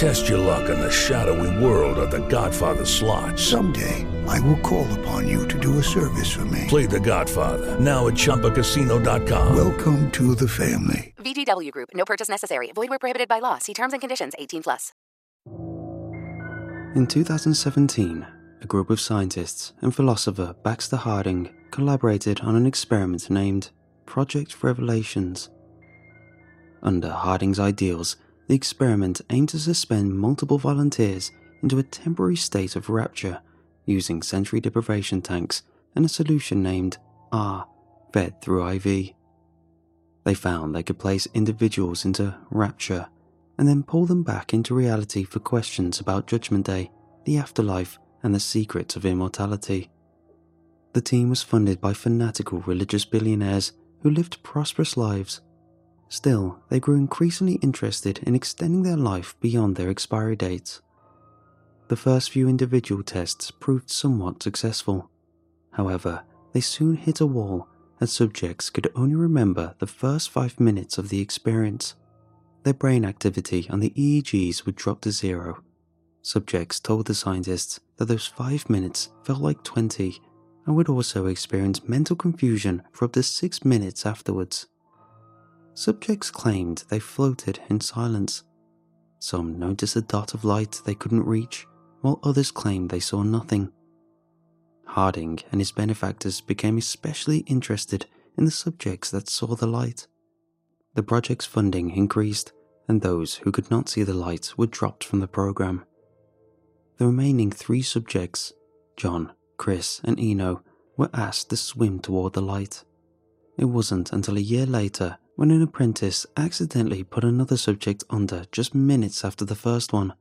Test your luck in the shadowy world of The Godfather slot. Someday, I will call upon you to do a service for me. Play The Godfather now at ChumbaCasino.com. Welcome to the family. VGW Group. No purchase necessary. Void where prohibited by law. See terms and conditions. 18 plus. In 2017, a group of scientists and philosopher Baxter Harding collaborated on an experiment named Project Revelations. Under Harding's ideals, the experiment aimed to suspend multiple volunteers into a temporary state of rapture using sensory deprivation tanks and a solution named R, fed through IV. They found they could place individuals into rapture and then pull them back into reality for questions about Judgment Day, the afterlife, and the secrets of immortality. The team was funded by fanatical religious billionaires who lived prosperous lives. Still, they grew increasingly interested in extending their life beyond their expiry dates. The first few individual tests proved somewhat successful. However, they soon hit a wall as subjects could only remember the first five minutes of the experience. Their brain activity on the EEGs would drop to zero. Subjects told the scientists that those five minutes felt like 20 and would also experience mental confusion for up to six minutes afterwards. Subjects claimed they floated in silence. Some noticed a dot of light they couldn't reach, while others claimed they saw nothing. Harding and his benefactors became especially interested in the subjects that saw the light. The project's funding increased, and those who could not see the light were dropped from the program. The remaining three subjects, John, Chris, and Eno, were asked to swim toward the light. It wasn't until a year later when an apprentice accidentally put another subject under just minutes after the first one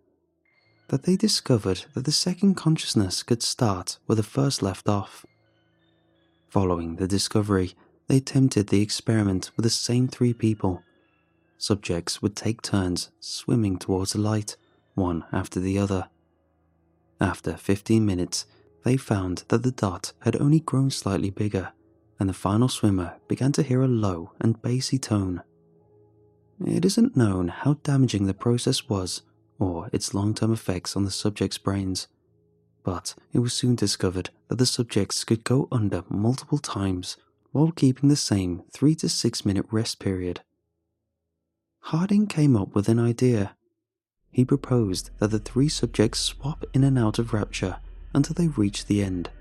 that they discovered that the second consciousness could start where the first left off. Following the discovery, they attempted the experiment with the same three people. Subjects would take turns swimming towards the light, one after the other. After 15 minutes, they found that the dot had only grown slightly bigger, and the final swimmer began to hear a low and bassy tone. It isn't known how damaging the process was or its long term effects on the subjects' brains, but it was soon discovered that the subjects could go under multiple times while keeping the same 3 to 6 minute rest period. Harding came up with an idea. He proposed that the three subjects swap in and out of rapture until they reach the end.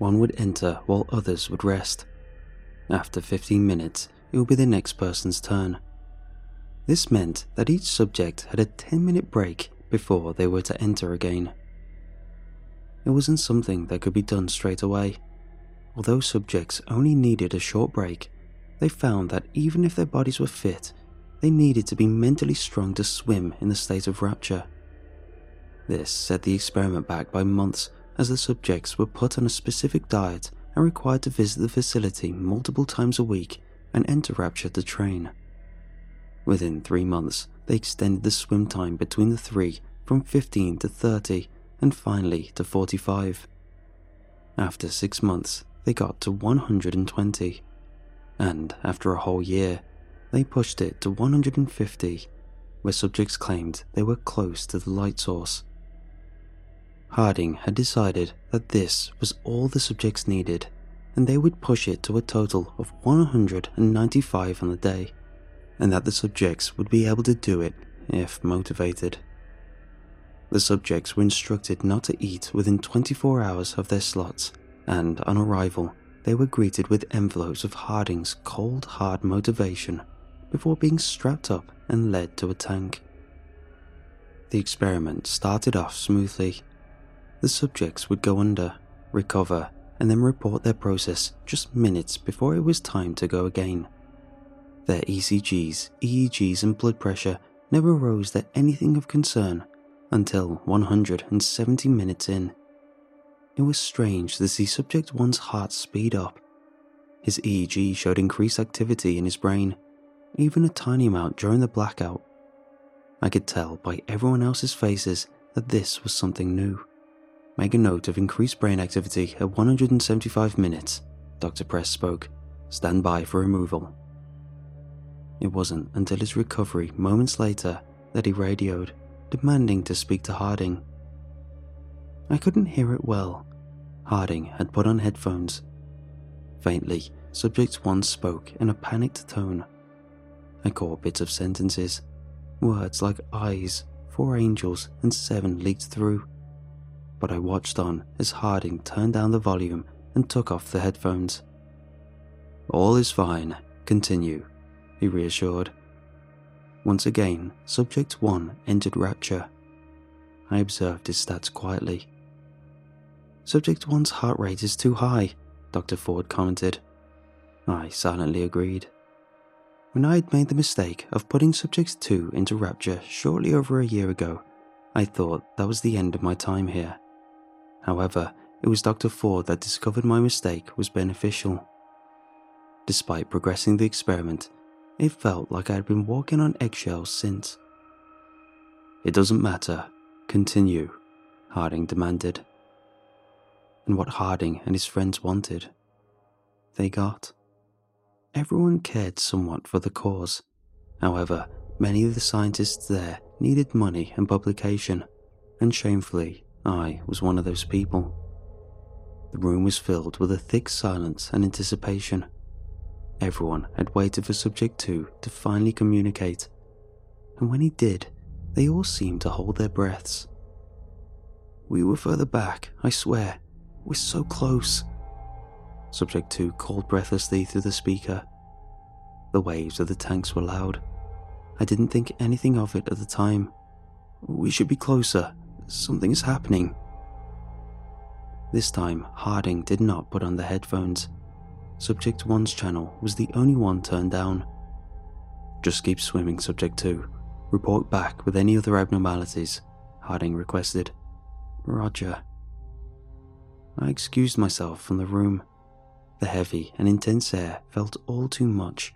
One would enter while others would rest. After 15 minutes, it would be the next person's turn. This meant that each subject had a 10 minute break before they were to enter again. It wasn't something that could be done straight away. Although subjects only needed a short break, they found that even if their bodies were fit, they needed to be mentally strong to swim in the state of rapture. This set the experiment back by months as the subjects were put on a specific diet and required to visit the facility multiple times a week and enter rapture to train. Within three months, they extended the swim time between the three from 15 to 30 and finally to 45. After six months, they got to 120. And after a whole year, they pushed it to 150, where subjects claimed they were close to the light source. Harding had decided that this was all the subjects needed, and they would push it to a total of 195 on the day, and that the subjects would be able to do it if motivated. The subjects were instructed not to eat within 24 hours of their slots, and on arrival, they were greeted with envelopes of Harding's cold, hard motivation, before being strapped up and led to a tank. The experiment started off smoothly. The subjects would go under, recover, and then report their process just minutes before it was time to go again. Their ECGs, EEGs, and blood pressure never rose to anything of concern until 170 minutes in. It was strange to see Subject 1's heart speed up. His EEG showed increased activity in his brain, even a tiny amount during the blackout. I could tell by everyone else's faces that this was something new. Make a note of increased brain activity at 175 minutes, Dr. Press spoke. Stand by for removal. It wasn't until his recovery moments later that he radioed, demanding to speak to Harding. I couldn't hear it well. Harding had put on headphones. Faintly, Subject 1 spoke in a panicked tone. I caught bits of sentences. Words like eyes, four angels, and seven leaked through. But I watched on as Harding turned down the volume and took off the headphones. All is fine. Continue he reassured. Once again, Subject 1 entered Rapture. I observed his stats quietly. Subject 1's heart rate is too high, Dr. Ford commented. I silently agreed. When I had made the mistake of putting Subject 2 into Rapture shortly over a year ago, I thought that was the end of my time here. However, it was Dr. Ford that discovered my mistake was beneficial. Despite progressing the experiment, it felt like I had been walking on eggshells since. It doesn't matter. Continue, Harding demanded. And what Harding and his friends wanted, they got. Everyone cared somewhat for the cause. However, many of the scientists there needed money and publication, and shamefully, I was one of those people. The room was filled with a thick silence and anticipation. Everyone had waited for Subject 2 to finally communicate, and when he did, they all seemed to hold their breaths. We were further back, I swear. We're so close. Subject 2 called breathlessly through the speaker. The waves of the tanks were loud. I didn't think anything of it at the time. We should be closer. Something is happening. This time, Harding did not put on the headphones. Subject 1's channel was the only one turned down. Just keep swimming, Subject 2. Report back with any other abnormalities, Harding requested. Roger. I excused myself from the room. The heavy and intense air felt all too much.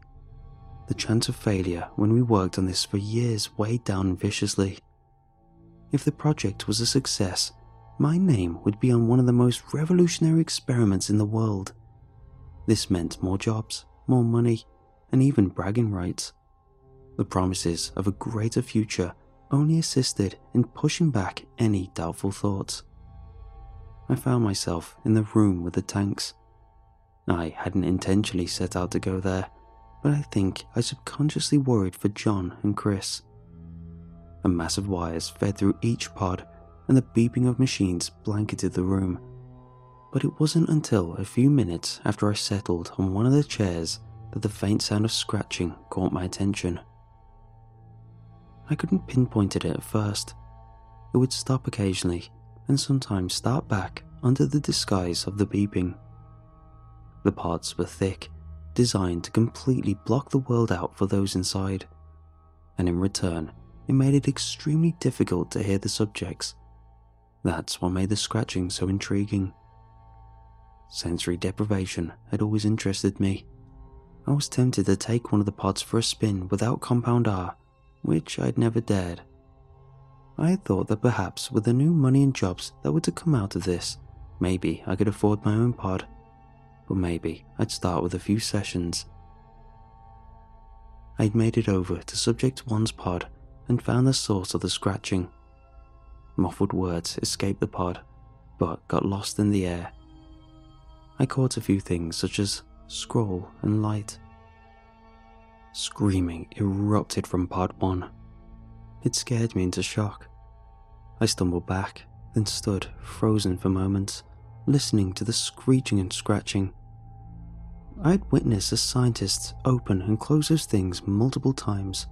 The chance of failure when we worked on this for years weighed down viciously. If the project was a success, my name would be on one of the most revolutionary experiments in the world. This meant more jobs, more money, and even bragging rights. The promises of a greater future only assisted in pushing back any doubtful thoughts. I found myself in the room with the tanks. I hadn't intentionally set out to go there, but I think I subconsciously worried for John and Chris. A mass of wires fed through each pod, and the beeping of machines blanketed the room but it wasn't until a few minutes after I settled on one of the chairs that the faint sound of scratching caught my attention. I couldn't pinpoint it at first. It would stop occasionally and sometimes start back under the disguise of the beeping. The pods were thick, designed to completely block the world out for those inside, and in return, it made it extremely difficult to hear the subjects. That's what made the scratching so intriguing. Sensory deprivation had always interested me. I was tempted to take one of the pods for a spin without Compound R, which I'd never dared. I had thought that perhaps with the new money and jobs that were to come out of this, maybe I could afford my own pod. But maybe I'd start with a few sessions. I'd made it over to Subject 1's pod and found the source of the scratching. Muffled words escaped the pod, but got lost in the air I caught a few things such as scroll and light. Screaming erupted from Pod 1. It scared me into shock. I stumbled back, then stood frozen for moments, listening to the screeching and scratching. I had witnessed the scientists open and close those things multiple times,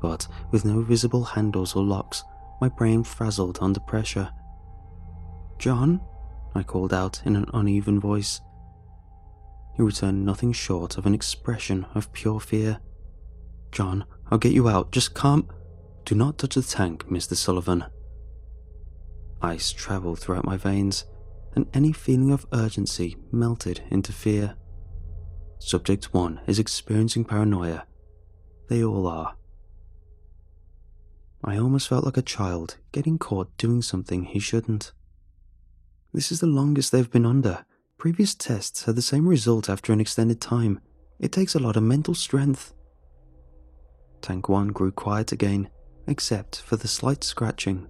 but with no visible handles or locks, my brain frazzled under pressure. John? I called out in an uneven voice. He returned nothing short of an expression of pure fear. John, I'll get you out. Just calm. Do not touch the tank, Mr. Sullivan. Ice travelled throughout my veins, and any feeling of urgency melted into fear. Subject 1 is experiencing paranoia. They all are. I almost felt like a child getting caught doing something he shouldn't. This is the longest they've been under. Previous tests had the same result after an extended time. It takes a lot of mental strength. Tank 1 grew quiet again, except for the slight scratching.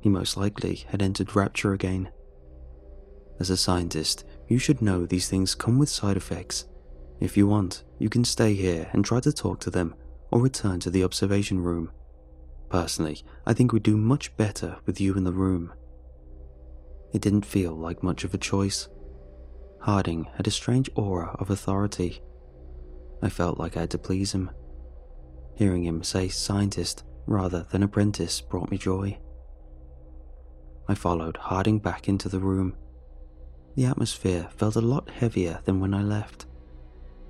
He most likely had entered rapture again. As a scientist, you should know these things come with side effects. If you want, you can stay here and try to talk to them or return to the observation room. Personally, I think we'd do much better with you in the room. It didn't feel like much of a choice. Harding had a strange aura of authority. I felt like I had to please him. Hearing him say scientist rather than apprentice brought me joy. I followed Harding back into the room. The atmosphere felt a lot heavier than when I left.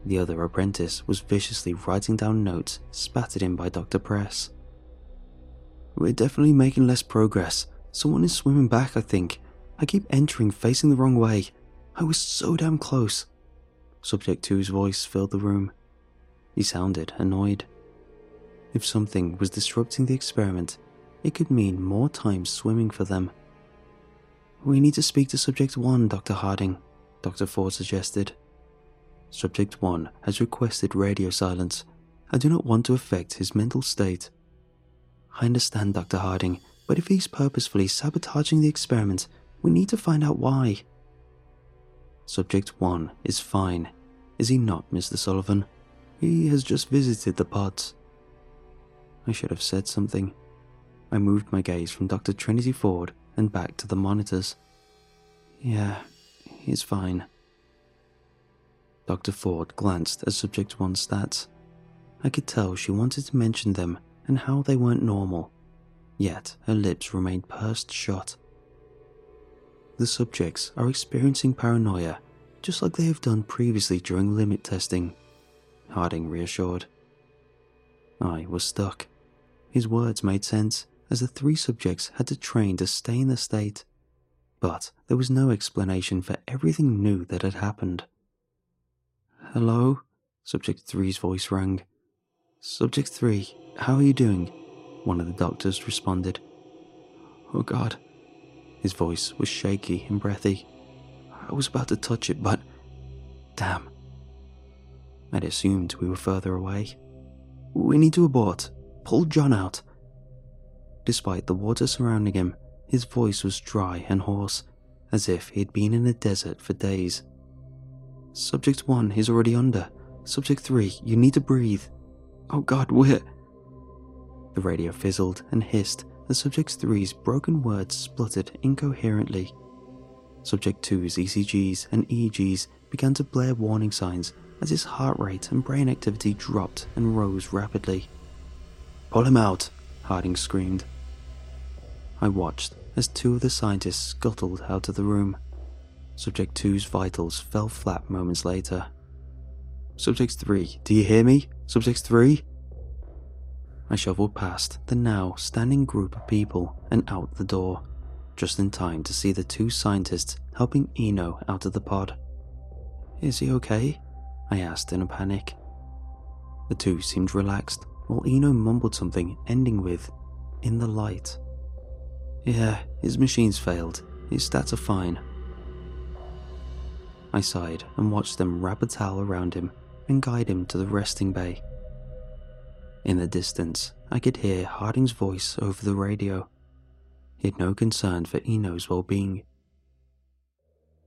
The other apprentice was viciously writing down notes spattered in by Dr. Press. We're definitely making less progress. Someone is swimming back, I think. I keep entering facing the wrong way. I was so damn close. Subject 2's voice filled the room. He sounded annoyed. If something was disrupting the experiment, it could mean more time swimming for them. We need to speak to Subject 1, Dr. Harding, Dr. Ford suggested. Subject 1 has requested radio silence. I do not want to affect his mental state. I understand, Dr. Harding, but if he's purposefully sabotaging the experiment, we need to find out why. Subject 1 is fine, is he not, Mr. Sullivan? He has just visited the pods. I should have said something. I moved my gaze from Dr. Trinity Ford and back to the monitors. Yeah, he's fine. Dr. Ford glanced at Subject 1's stats. I could tell she wanted to mention them and how they weren't normal, yet her lips remained pursed shut. The subjects are experiencing paranoia, just like they have done previously during limit testing, Harding reassured. I was stuck. His words made sense, as the three subjects had to train to stay in the state. But there was no explanation for everything new that had happened. Hello? Subject 3's voice rang. Subject 3, how are you doing? One of the doctors responded. Oh God. His voice was shaky and breathy. I was about to touch it, but. Damn. I'd assumed we were further away. We need to abort. Pull John out. Despite the water surrounding him, his voice was dry and hoarse, as if he had been in a desert for days. Subject 1 is already under. Subject 3, you need to breathe. Oh god, we're. The radio fizzled and hissed as Subject 3's broken words spluttered incoherently. Subject 2's ECGs and EEGs began to blare warning signs as his heart rate and brain activity dropped and rose rapidly. Pull him out, Harding screamed. I watched as two of the scientists scuttled out of the room. Subject 2's vitals fell flat moments later. Subject 3, do you hear me? Subject 3? I shuffled past the now standing group of people and out the door, just in time to see the two scientists helping Eno out of the pod. Is he okay? I asked in a panic. The two seemed relaxed, while Eno mumbled something ending with, in the light. Yeah, his machines failed. His stats are fine. I sighed and watched them wrap a towel around him and guide him to the resting bay. In the distance, I could hear Harding's voice over the radio. He had no concern for Eno's well being.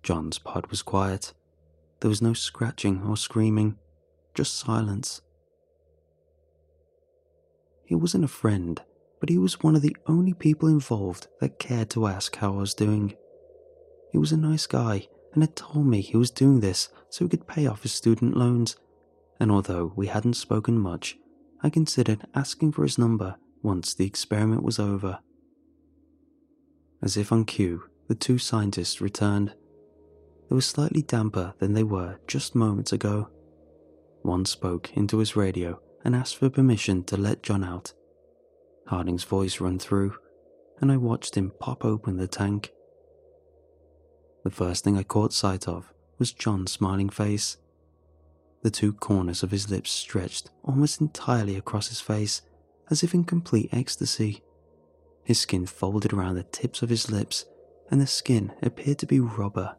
John's pod was quiet. There was no scratching or screaming, just silence. He wasn't a friend, but he was one of the only people involved that cared to ask how I was doing. He was a nice guy, and had told me he was doing this so he could pay off his student loans. And although we hadn't spoken much, I considered asking for his number once the experiment was over. As if on cue, the two scientists returned. They were slightly damper than they were just moments ago. One spoke into his radio and asked for permission to let John out. Harding's voice ran through, and I watched him pop open the tank. The first thing I caught sight of was John's smiling face. The two corners of his lips stretched almost entirely across his face, as if in complete ecstasy. His skin folded around the tips of his lips, and the skin appeared to be rubber.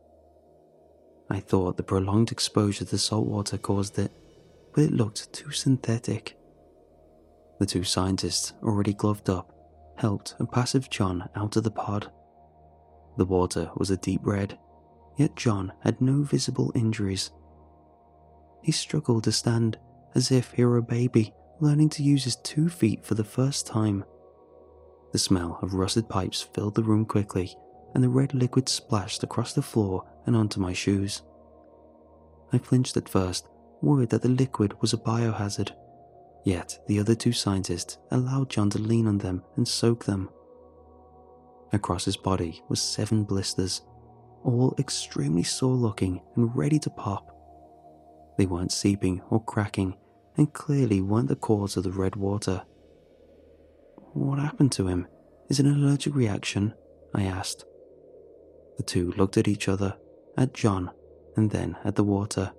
I thought the prolonged exposure to salt water caused it, but it looked too synthetic. The two scientists, already gloved up, helped a passive John out of the pod. The water was a deep red, yet John had no visible injuries. He struggled to stand as if he were a baby learning to use his two feet for the first time. The smell of rusted pipes filled the room quickly, and the red liquid splashed across the floor and onto my shoes. I flinched at first, worried that the liquid was a biohazard. Yet the other two scientists allowed John to lean on them and soak them. Across his body was seven blisters, all extremely sore looking and ready to pop. They weren't seeping or cracking, and clearly weren't the cause of the red water. What happened to him? Is it an allergic reaction? I asked. The two looked at each other, at John, and then at the water.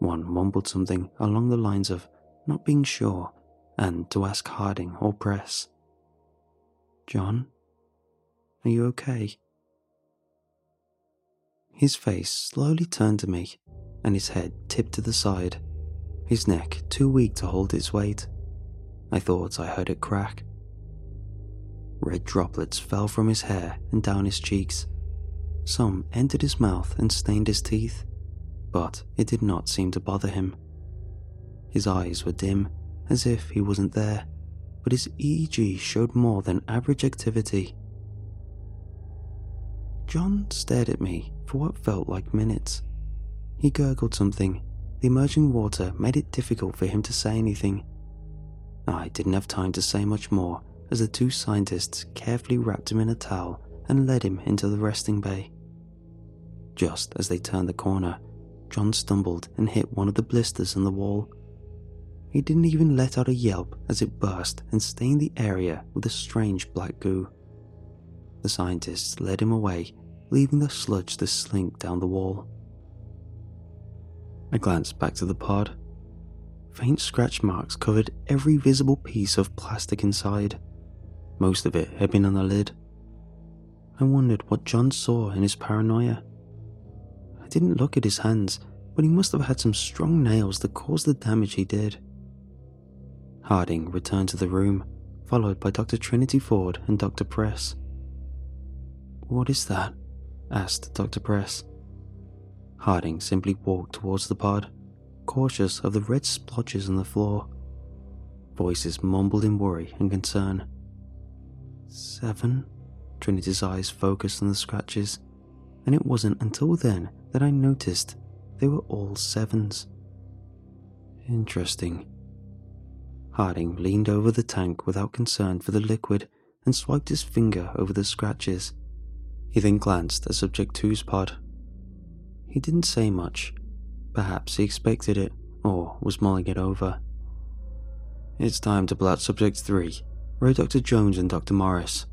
One mumbled something along the lines of not being sure and to ask Harding or Press. John, are you okay? His face slowly turned to me, and his head tipped to the side, his neck too weak to hold its weight. I thought I heard it crack. Red droplets fell from his hair and down his cheeks. Some entered his mouth and stained his teeth, but it did not seem to bother him. His eyes were dim, as if he wasn't there, but his EEG showed more than average activity. John stared at me for what felt like minutes. He gurgled something. The emerging water made it difficult for him to say anything. I didn't have time to say much more as the two scientists carefully wrapped him in a towel and led him into the resting bay. Just as they turned the corner, John stumbled and hit one of the blisters in the wall. He didn't even let out a yelp as it burst and stained the area with a strange black goo. The scientists led him away, leaving the sludge to slink down the wall. I glanced back to the pod. Faint scratch marks covered every visible piece of plastic inside. Most of it had been on the lid. I wondered what John saw in his paranoia. I didn't look at his hands, but he must have had some strong nails that caused the damage he did. Harding returned to the room, followed by Dr. Trinity Ford and Dr. Press. What is that? asked Dr. Press. Harding simply walked towards the pod, cautious of the red splotches on the floor. Voices mumbled in worry and concern. Seven? Trinity's eyes focused on the scratches, and it wasn't until then that I noticed they were all sevens. Interesting. Harding leaned over the tank without concern for the liquid and swiped his finger over the scratches. He then glanced at Subject 2's pod. He didn't say much. Perhaps he expected it, or was mulling it over. It's time to out Subject 3, wrote Dr. Jones and Dr. Morris.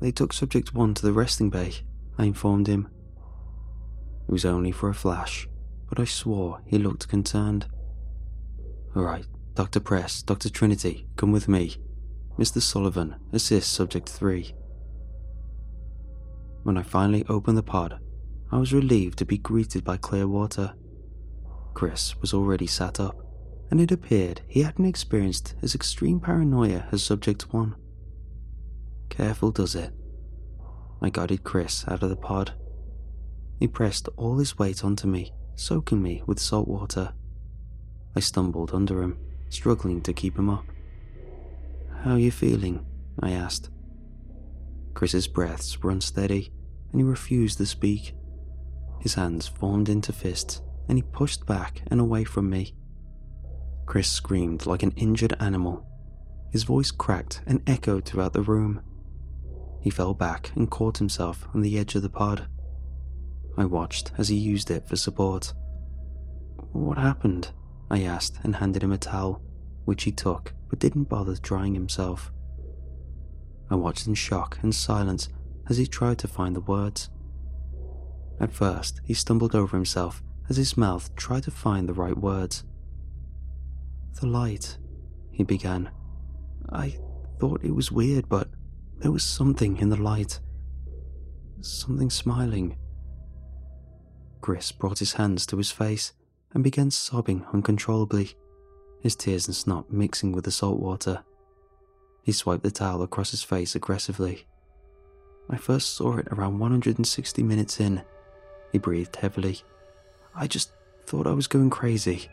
They took Subject 1 to the resting bay, I informed him. It was only for a flash, but I swore he looked concerned. All right, Dr. Press, Dr. Trinity, come with me. Mr. Sullivan, assist Subject 3. When I finally opened the pod, I was relieved to be greeted by clear water. Chris was already sat up, and it appeared he hadn't experienced as extreme paranoia as Subject 1. Careful does it. I guided Chris out of the pod. He pressed all his weight onto me, soaking me with salt water. I stumbled under him, struggling to keep him up. How are you feeling? I asked. Chris's breaths were unsteady, and he refused to speak. His hands formed into fists and he pushed back and away from me. Chris screamed like an injured animal. His voice cracked and echoed throughout the room. He fell back and caught himself on the edge of the pod. I watched as he used it for support. What happened? I asked and handed him a towel, which he took but didn't bother drying himself. I watched in shock and silence as he tried to find the words. At first, he stumbled over himself as his mouth tried to find the right words. The light, he began. I thought it was weird, but there was something in the light. Something smiling. Chris brought his hands to his face and began sobbing uncontrollably, his tears and snot mixing with the salt water. He swiped the towel across his face aggressively. I first saw it around 160 minutes in. He breathed heavily. I just thought I was going crazy.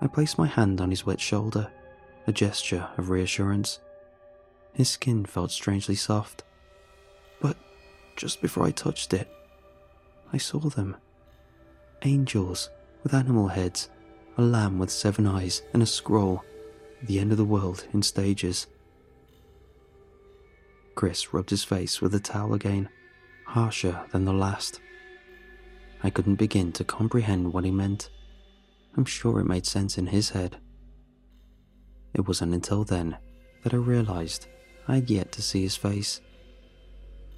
I placed my hand on his wet shoulder, a gesture of reassurance. His skin felt strangely soft. But just before I touched it, I saw them. Angels with animal heads, a lamb with seven eyes, and a scroll, the end of the world in stages. Chris rubbed his face with the towel again, harsher than the last. I couldn't begin to comprehend what he meant. I'm sure it made sense in his head. It wasn't until then that I realized I had yet to see his face.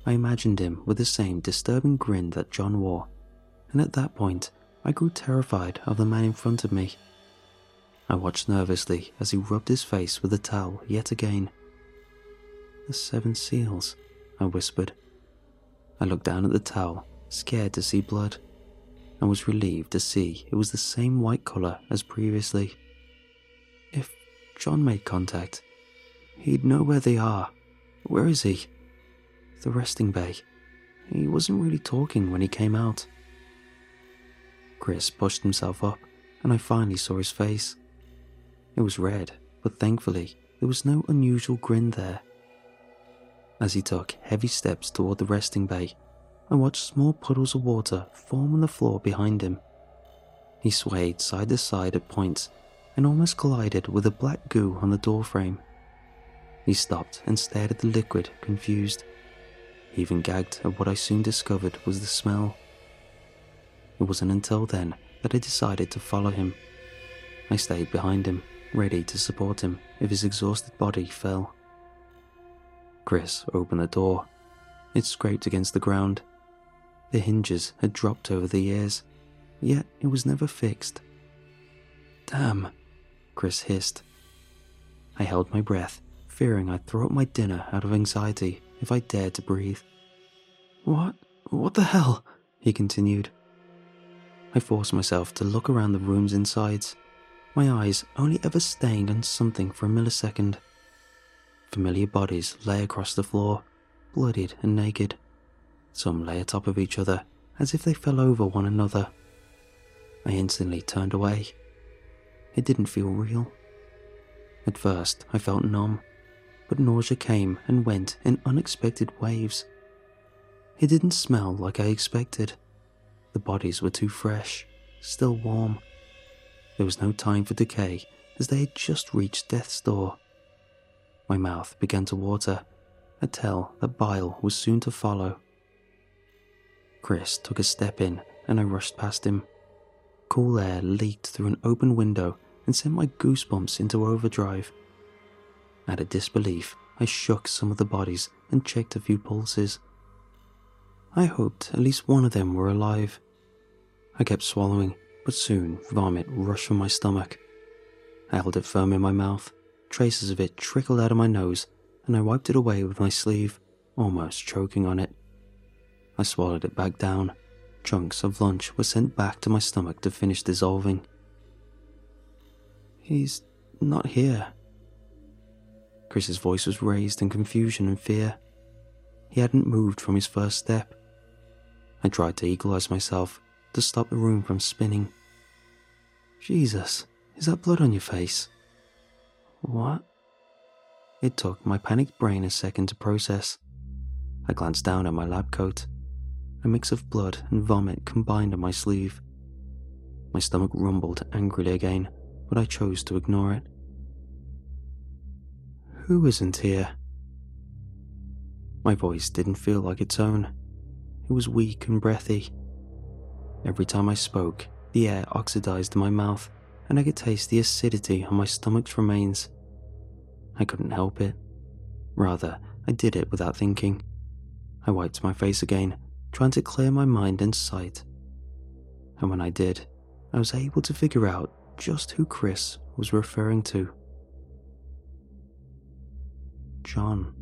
I imagined him with the same disturbing grin that John wore, and at that point, I grew terrified of the man in front of me. I watched nervously as he rubbed his face with the towel yet again. The seven seals, I whispered. I looked down at the towel, scared to see blood, and was relieved to see it was the same white colour as previously. If John made contact, he'd know where they are. Where is he? The resting bay. He wasn't really talking when he came out. Chris pushed himself up, and I finally saw his face. It was red, but thankfully, there was no unusual grin there. As he took heavy steps toward the resting bay, I watched small puddles of water form on the floor behind him. He swayed side to side at points and almost collided with a black goo on the doorframe. He stopped and stared at the liquid, confused. He even gagged at what I soon discovered was the smell. It wasn't until then that I decided to follow him. I stayed behind him, ready to support him if his exhausted body fell. Chris opened the door. It scraped against the ground. The hinges had dropped over the years, yet it was never fixed. Damn, Chris hissed. I held my breath, fearing I'd throw up my dinner out of anxiety if I dared to breathe. What? What the hell? He continued. I forced myself to look around the room's insides, my eyes only ever staying on something for a millisecond. Familiar bodies lay across the floor, bloodied and naked. Some lay atop of each other, as if they fell over one another. I instantly turned away. It didn't feel real. At first, I felt numb, but nausea came and went in unexpected waves. It didn't smell like I expected. The bodies were too fresh, still warm. There was no time for decay, as they had just reached death's door. My mouth began to water, a tell that bile was soon to follow. Chris took a step in, and I rushed past him. Cool air leaked through an open window and sent my goosebumps into overdrive. Out of disbelief, I shook some of the bodies and checked a few pulses. I hoped at least one of them were alive. I kept swallowing, but soon vomit rushed from my stomach. I held it firm in my mouth. Traces of it trickled out of my nose, and I wiped it away with my sleeve, almost choking on it. I swallowed it back down. Chunks of lunch were sent back to my stomach to finish dissolving. He's not here. Chris's voice was raised in confusion and fear. He hadn't moved from his first step. I tried to equalize myself to stop the room from spinning. Jesus, is that blood on your face? What? It took my panicked brain a second to process. I glanced down at my lab coat. a mix of blood and vomit combined on my sleeve. My stomach rumbled angrily again, but I chose to ignore it. Who isn't here? My voice didn't feel like its own. It was weak and breathy. Every time I spoke, the air oxidized my mouth, and I could taste the acidity on my stomach's remains. I couldn't help it. Rather, I did it without thinking. I wiped my face again, trying to clear my mind and sight. And when I did, I was able to figure out just who Chris was referring to. John.